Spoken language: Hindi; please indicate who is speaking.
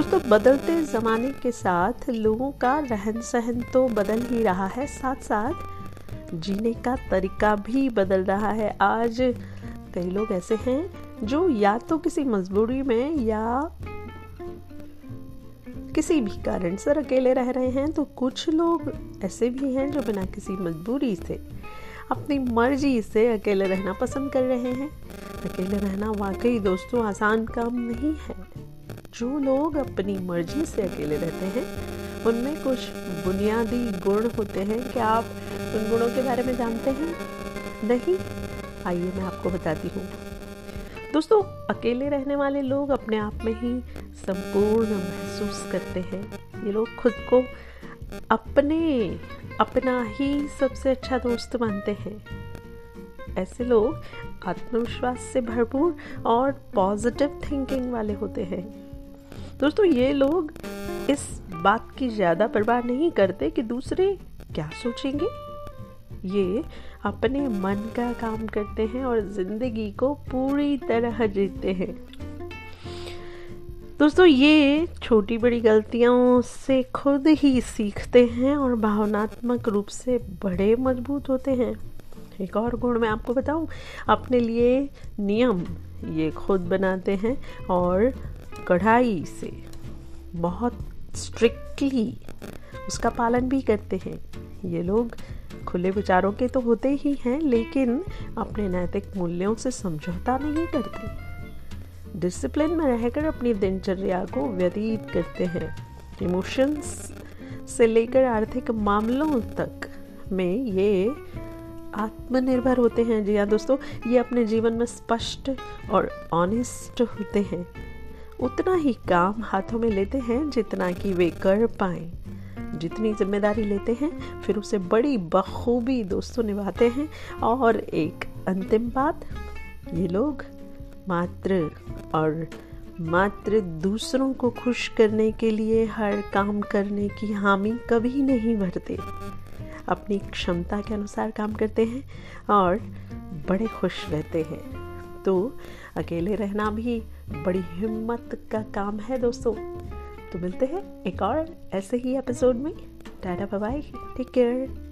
Speaker 1: बदलते ज़माने के साथ लोगों का रहन सहन तो बदल ही रहा है साथ साथ जीने का तरीका भी बदल रहा है। आज कई लोग ऐसे हैं जो या तो किसी मजबूरी में या किसी भी कारण से अकेले रह रहे हैं तो कुछ लोग ऐसे भी हैं जो बिना किसी मजबूरी से अपनी मर्ज़ी से अकेले रहना पसंद कर रहे हैं। अकेले रहना वाकई दोस्तों आसान काम नहीं है। जो लोग अपनी मर्ज़ी से अकेले रहते हैं, उनमें कुछ बुनियादी गुण होते हैं। क्या आप उन गुणों के बारे में जानते हैं? नहीं? आइए मैं आपको बताती हूँ। दोस्तों, अकेले रहने वाले लोग अपने आप में ही संपूर्ण महसूस करते हैं। ये लोग खुद को अपने, अपना ही सबसे अच्छा दोस्त मानते हैं। ऐसे लोग आत्मविश्वास से भरपूर और पॉजिटिव थिंकिंग वाले होते हैं। दोस्तों, ये लोग इस बात की ज़्यादा परवाह नहीं करते कि दूसरे क्या सोचेंगे। ये अपने मन का काम करते हैं और ज़िंदगी को पूरी तरह जीते हैं। दोस्तों, ये छोटी बड़ी गलतियों से खुद ही सीखते हैं और भावनात्मक रूप से बड़े मज़बूत होते हैं। एक और गुण मैं आपको बताऊँ, अपने लिए नियम ये खुद बनाते हैं और कढ़ाई से बहुत स्ट्रिक्टली उसका पालन भी करते हैं। ये लोग खुले विचारों के तो होते ही हैं, लेकिन अपने नैतिक मूल्यों से समझौता नहीं करते। डिसिप्लिन में रहकर अपनी दिनचर्या को व्यतीत करते हैं। इमोशंस से लेकर आर्थिक मामलों तक में ये आत्मनिर्भर होते हैं। जी हाँ दोस्तों, ये अपने जीवन में स्पष्ट और ऑनेस्ट होते हैं। उतना ही काम हाथों में लेते हैं जितना कि वे कर पाए। जितनी ज़िम्मेदारी लेते हैं, फिर उसे बड़ी बखूबी दोस्तों निभाते हैं। और एक अंतिम बात, ये लोग मात्र और मात्र दूसरों को खुश करने के लिए हर काम करने की हामी कभी नहीं भरते। अपनी क्षमता के अनुसार काम करते हैं और बड़े खुश रहते हैं। तो अकेले रहना भी बड़ी हिम्मत का काम है दोस्तों। तो मिलते हैं एक और ऐसे ही एपिसोड में। Tata bye take care